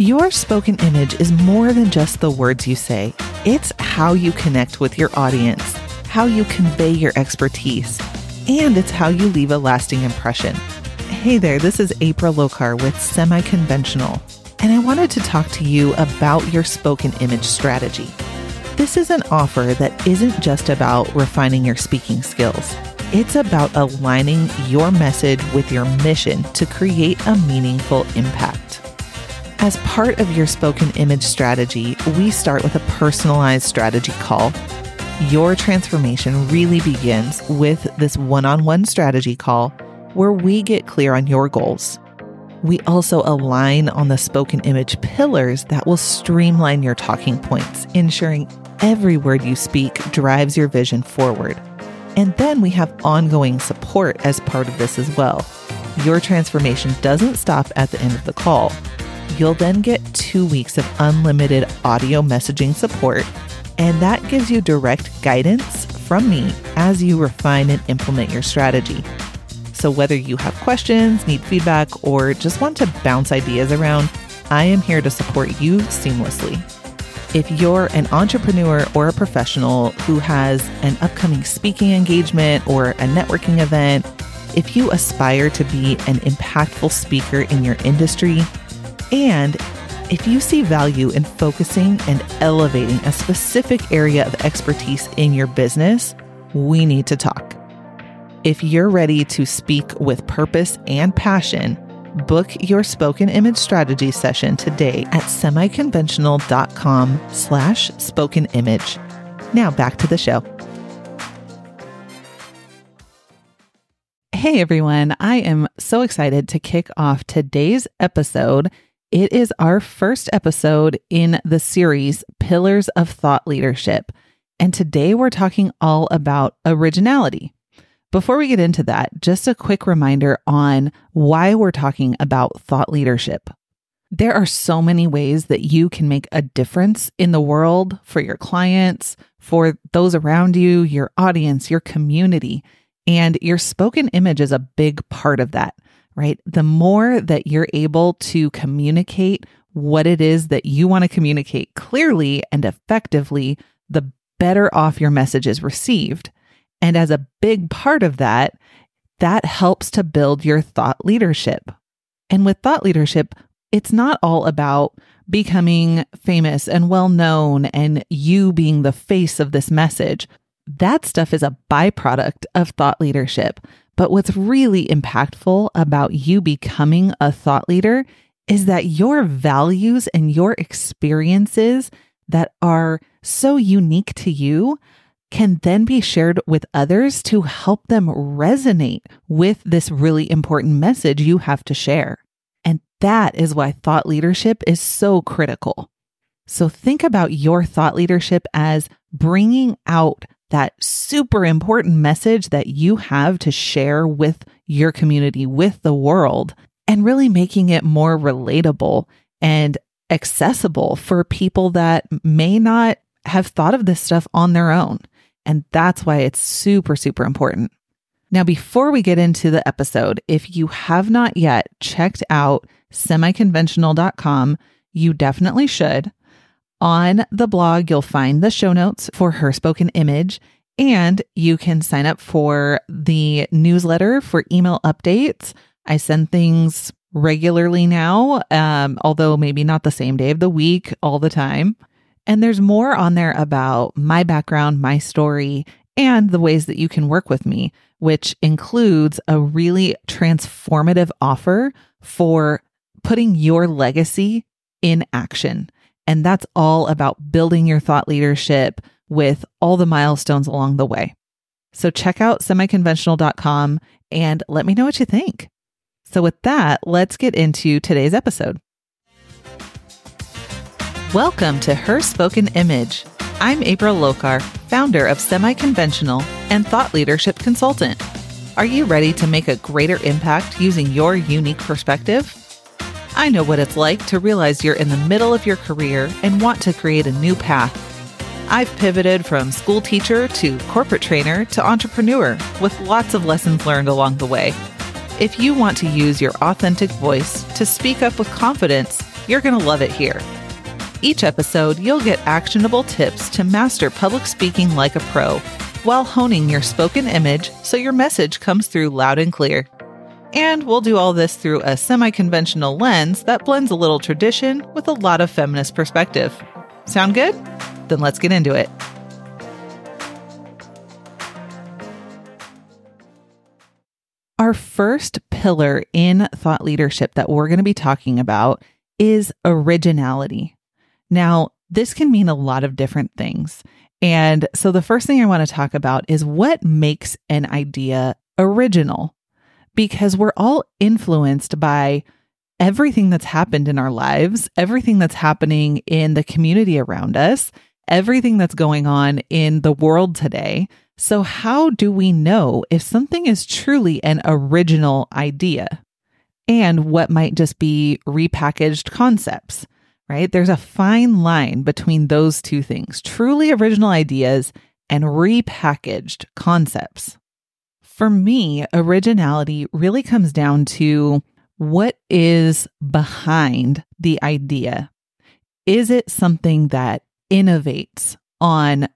Your spoken image is more than just the words you say, it's how you connect with your audience, how you convey your expertise, and it's how you leave a lasting impression. Hey there, this is April Lokar with Semi Conventional, and I wanted to talk to you about your spoken image strategy. This is an offer that isn't just about refining your speaking skills. It's about aligning your message with your mission to create a meaningful impact. As part of your spoken image strategy, we start with a personalized strategy call. Your transformation really begins with this one on one strategy call where we get clear on your goals. We also align on the spoken image pillars that will streamline your talking points, ensuring every word you speak drives your vision forward. And then we have ongoing support as part of this as well. Your transformation doesn't stop at the end of the call. You'll then get two weeks of unlimited audio messaging support, and that gives you direct guidance from me as you refine and implement your strategy. So, whether you have questions, need feedback, or just want to bounce ideas around, I am here to support you seamlessly. If you're an entrepreneur or a professional who has an upcoming speaking engagement or a networking event, if you aspire to be an impactful speaker in your industry, and if you see value in focusing and elevating a specific area of expertise in your business, we need to talk. If you're ready to speak with purpose and passion, book your spoken image strategy session today at semiconventional.com slash spoken image. Now back to the show. Hey everyone, I am so excited to kick off today's episode it is our first episode in the series Pillars of Thought Leadership. And today we're talking all about originality. Before we get into that, just a quick reminder on why we're talking about thought leadership. There are so many ways that you can make a difference in the world for your clients, for those around you, your audience, your community. And your spoken image is a big part of that right? The more that you're able to communicate what it is that you want to communicate clearly and effectively, the better off your message is received. And as a big part of that, that helps to build your thought leadership. And with thought leadership, it's not all about becoming famous and well known and you being the face of this message. That stuff is a byproduct of thought leadership. But what's really impactful about you becoming a thought leader is that your values and your experiences that are so unique to you can then be shared with others to help them resonate with this really important message you have to share. And that is why thought leadership is so critical. So think about your thought leadership as bringing out that super important message that you have to share with your community, with the world, and really making it more relatable and accessible for people that may not have thought of this stuff on their own. And that's why it's super, super important. Now, before we get into the episode, if you have not yet checked out semiconventional.com, you definitely should. On the blog, you'll find the show notes for her spoken image, and you can sign up for the newsletter for email updates. I send things regularly now, um, although maybe not the same day of the week all the time. And there's more on there about my background, my story, and the ways that you can work with me, which includes a really transformative offer for putting your legacy in action. And that's all about building your thought leadership with all the milestones along the way. So check out semiconventional.com and let me know what you think. So, with that, let's get into today's episode. Welcome to Her Spoken Image. I'm April Lokar, founder of Semi Conventional and thought leadership consultant. Are you ready to make a greater impact using your unique perspective? I know what it's like to realize you're in the middle of your career and want to create a new path. I've pivoted from school teacher to corporate trainer to entrepreneur with lots of lessons learned along the way. If you want to use your authentic voice to speak up with confidence, You're going to love it here. Each episode, you'll get actionable tips to master public speaking like a pro while honing your spoken image so your message comes through loud and clear. And we'll do all this through a semi conventional lens that blends a little tradition with a lot of feminist perspective. Sound good? Then let's get into it. Our first pillar in thought leadership that we're going to be talking about is originality. Now, this can mean a lot of different things. And so the first thing I want to talk about is what makes an idea original because we're all influenced by everything that's happened in our lives, everything that's happening in the community around us, everything that's going on in the world today. So, how do we know if something is truly an original idea and what might just be repackaged concepts, right? There's a fine line between those two things truly original ideas and repackaged concepts. For me, originality really comes down to what is behind the idea. Is it something that innovates on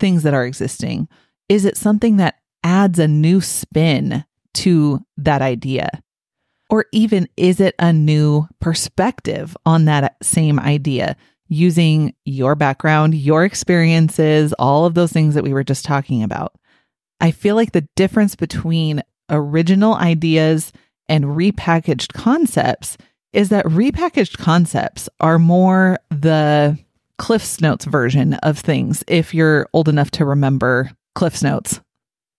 things that are existing? Is it something that adds a new spin to that idea? Or even is it a new perspective on that same idea using your background, your experiences, all of those things that we were just talking about? I feel like the difference between original ideas and repackaged concepts is that repackaged concepts are more the Cliff's Notes version of things, if you're old enough to remember Cliff's Notes.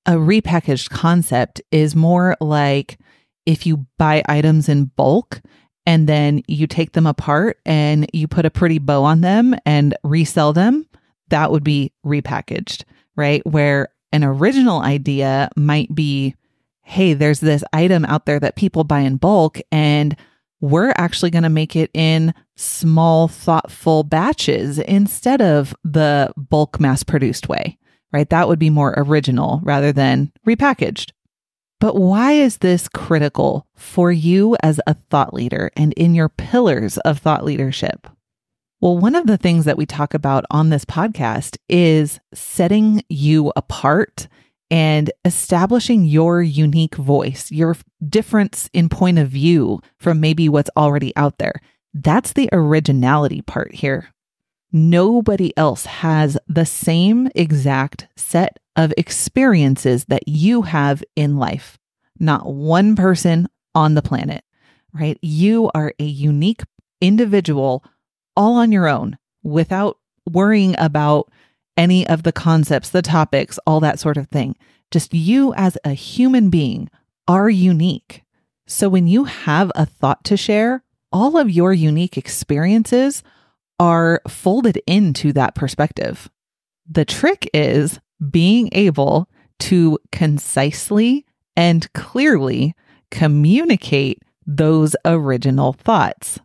A repackaged concept is more like if you buy items in bulk and then you take them apart and you put a pretty bow on them and resell them, that would be repackaged, right? Where an original idea might be hey, there's this item out there that people buy in bulk and we're actually going to make it in small, thoughtful batches instead of the bulk mass produced way right? That would be more original rather than repackaged. But why is this critical for you as a thought leader and in your pillars of thought leadership? Well, one of the things that we talk about on this podcast is setting you apart and establishing your unique voice, your difference in point of view from maybe what's already out there. That's the originality part here. Nobody else has the same exact set of experiences that you have in life. Not one person on the planet, right? You are a unique individual all on your own without worrying about any of the concepts, the topics, all that sort of thing. Just you as a human being are unique. So when you have a thought to share, all of your unique experiences are folded into that perspective. The trick is being able to concisely and clearly communicate those original thoughts.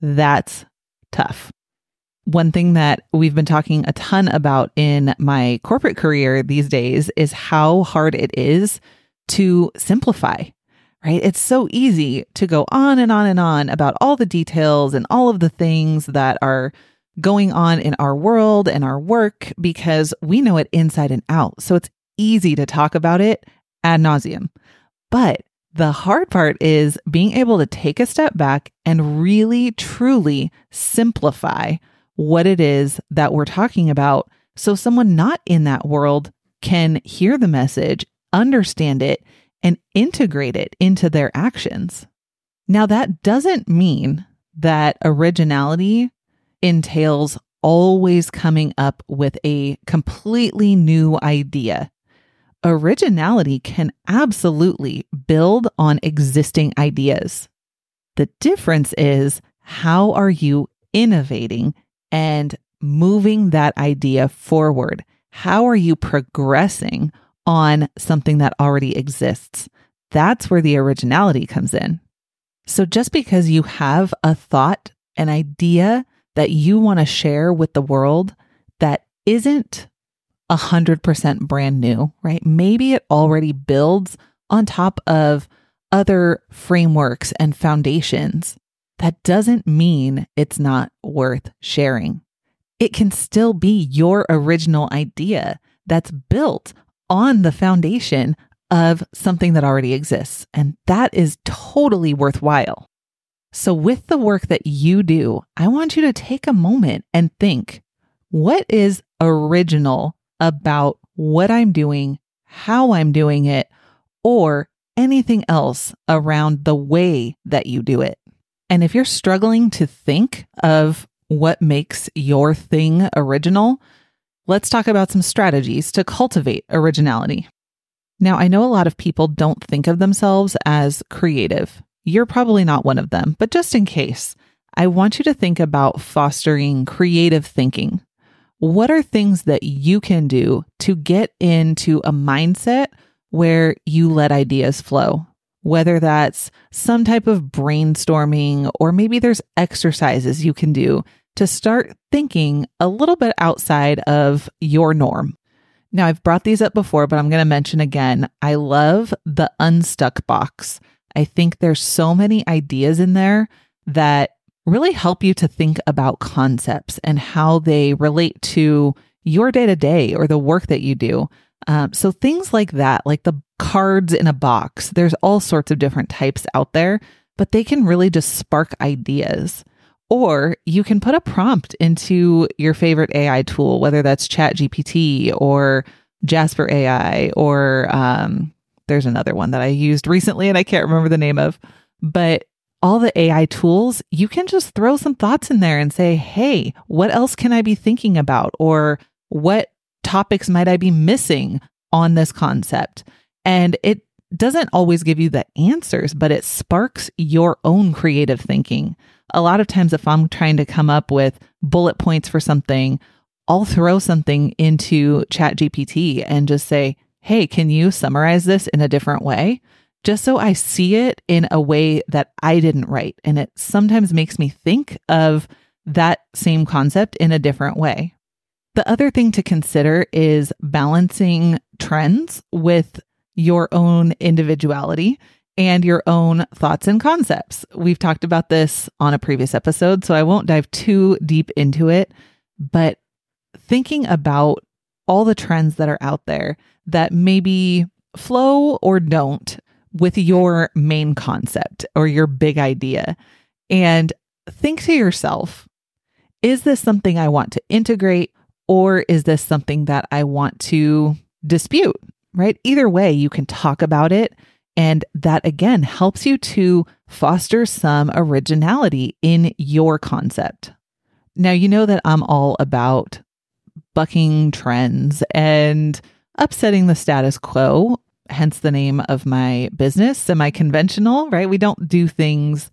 That's tough. One thing that we've been talking a ton about in my corporate career these days is how hard it is to simplify right? It's so easy to go on and on and on about all the details and all of the things that are going on in our world and our work because we know it inside and out. So it's easy to talk about it ad nauseum. But the hard part is being able to take a step back and really, truly simplify what it is that we're talking about so someone not in that world can hear the message, understand it, and integrate it into their actions. Now, that doesn't mean that originality entails always coming up with a completely new idea. Originality can absolutely build on existing ideas. The difference is how are you innovating and moving that idea forward? How are you progressing on something that already exists. That's where the originality comes in. So just because you have a thought, an idea that you want to share with the world that isn't 100% brand new, right? Maybe it already builds on top of other frameworks and foundations. that doesn't mean it's not worth sharing. It can still be your original idea that's built on the foundation of something that already exists. And that is totally worthwhile. So, with the work that you do, I want you to take a moment and think what is original about what I'm doing, how I'm doing it, or anything else around the way that you do it. And if you're struggling to think of what makes your thing original, let's talk about some strategies to cultivate originality. Now, I know a lot of people don't think of themselves as creative. You're probably not one of them, but just in case, I want you to think about fostering creative thinking. What are things that you can do to get into a mindset where you let ideas flow? Whether that's some type of brainstorming, or maybe there's exercises you can do to start thinking a little bit outside of your norm. Now, I've brought these up before, but I'm going to mention again I love the unstuck box. I think there's so many ideas in there that really help you to think about concepts and how they relate to your day to day or the work that you do. Um, so things like that, like the cards in a box, there's all sorts of different types out there, but they can really just spark ideas. Or you can put a prompt into your favorite AI tool, whether that's ChatGPT or Jasper AI or um, there's another one that I used recently and I can't remember the name of. But all the AI tools, you can just throw some thoughts in there and say, hey, what else can I be thinking about? Or what topics might I be missing on this concept? And it doesn't always give you the answers, but it sparks your own creative thinking. A lot of times, if I'm trying to come up with bullet points for something, I'll throw something into ChatGPT and just say, Hey, can you summarize this in a different way? Just so I see it in a way that I didn't write. And it sometimes makes me think of that same concept in a different way. The other thing to consider is balancing trends with your own individuality and your own thoughts and concepts. We've talked about this on a previous episode, so I won't dive too deep into it, but thinking about all the trends that are out there that maybe flow or don't with your main concept or your big idea. And think to yourself, is this something I want to integrate or is this something that I want to dispute? right? Either way, you can talk about it. And that again helps you to foster some originality in your concept. Now, you know that I'm all about bucking trends and upsetting the status quo, hence the name of my business, semi conventional, right? We don't do things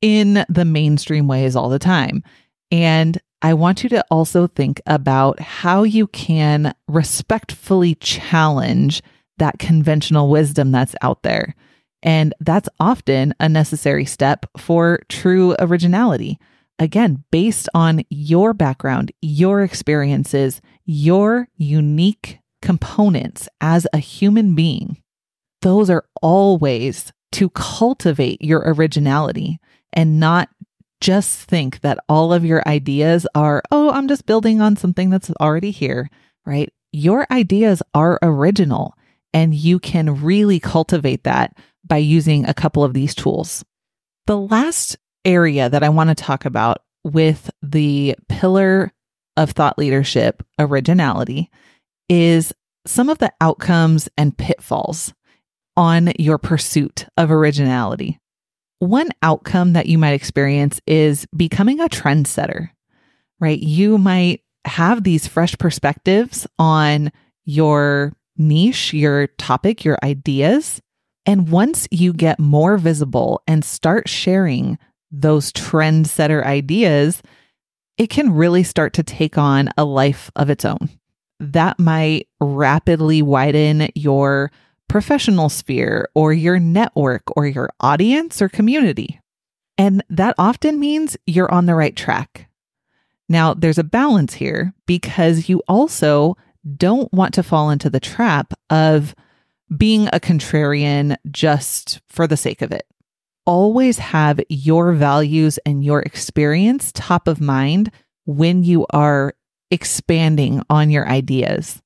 in the mainstream ways all the time. And I want you to also think about how you can respectfully challenge that conventional wisdom that's out there. And that's often a necessary step for true originality. Again, based on your background, your experiences, your unique components as a human being. Those are all ways to cultivate your originality and not just think that all of your ideas are, oh, I'm just building on something that's already here, right? Your ideas are original and you can really cultivate that by using a couple of these tools. The last area that I want to talk about with the pillar of thought leadership, originality, is some of the outcomes and pitfalls on your pursuit of originality one outcome that you might experience is becoming a trendsetter, right? You might have these fresh perspectives on your niche, your topic, your ideas. And once you get more visible and start sharing those trendsetter ideas, it can really start to take on a life of its own. That might rapidly widen your professional sphere or your network or your audience or community. And that often means you're on the right track. Now, there's a balance here because you also don't want to fall into the trap of being a contrarian just for the sake of it. always have your values and your experience top of mind when you are expanding on your ideas.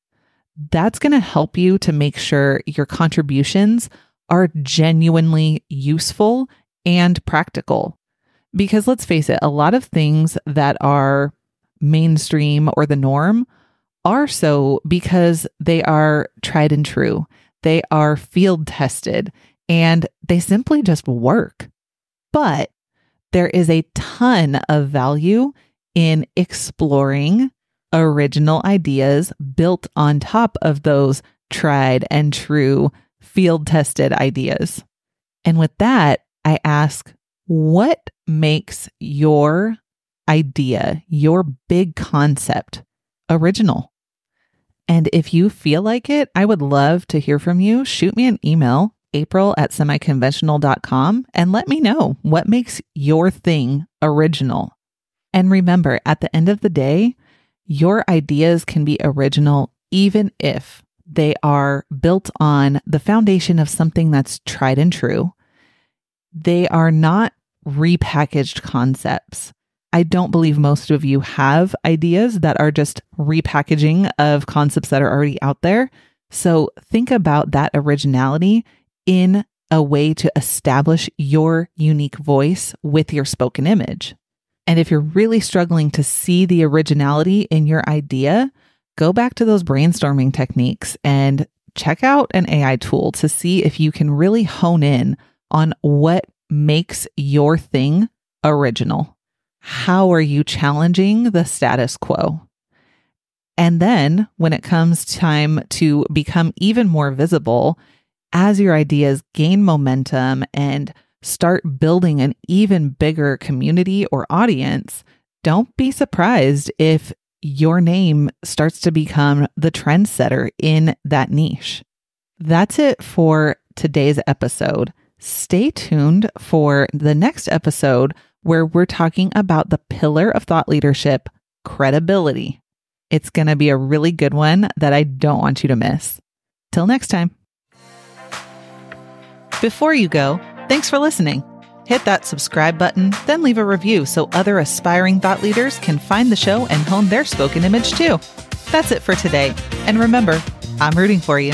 That's going to help you to make sure your contributions are genuinely useful and practical. Because let's face it, a lot of things that are mainstream or the norm are so because they are tried and true. They are field tested and they simply just work. But there is a ton of value in exploring original ideas built on top of those tried and true field tested ideas. And with that, I ask, what makes your idea, your big concept original? And if you feel like it, I would love to hear from you. Shoot me an email, april at semiconventional.com, and let me know what makes your thing original. And remember, at the end of the day, your ideas can be original even if they are built on the foundation of something that's tried and true. They are not repackaged concepts. I don't believe most of you have ideas that are just repackaging of concepts that are already out there. So think about that originality in a way to establish your unique voice with your spoken image. And if you're really struggling to see the originality in your idea, go back to those brainstorming techniques and check out an AI tool to see if you can really hone in on what makes your thing original. How are you challenging the status quo? And then when it comes time to become even more visible, as your ideas gain momentum and start building an even bigger community or audience, don't be surprised if your name starts to become the trendsetter in that niche. That's it for today's episode. Stay tuned for the next episode where we're talking about the pillar of thought leadership credibility. It's going to be a really good one that I don't want you to miss. Till next time. Before you go, thanks for listening. Hit that subscribe button, then leave a review so other aspiring thought leaders can find the show and hone their spoken image too. That's it for today. And remember, I'm rooting for you.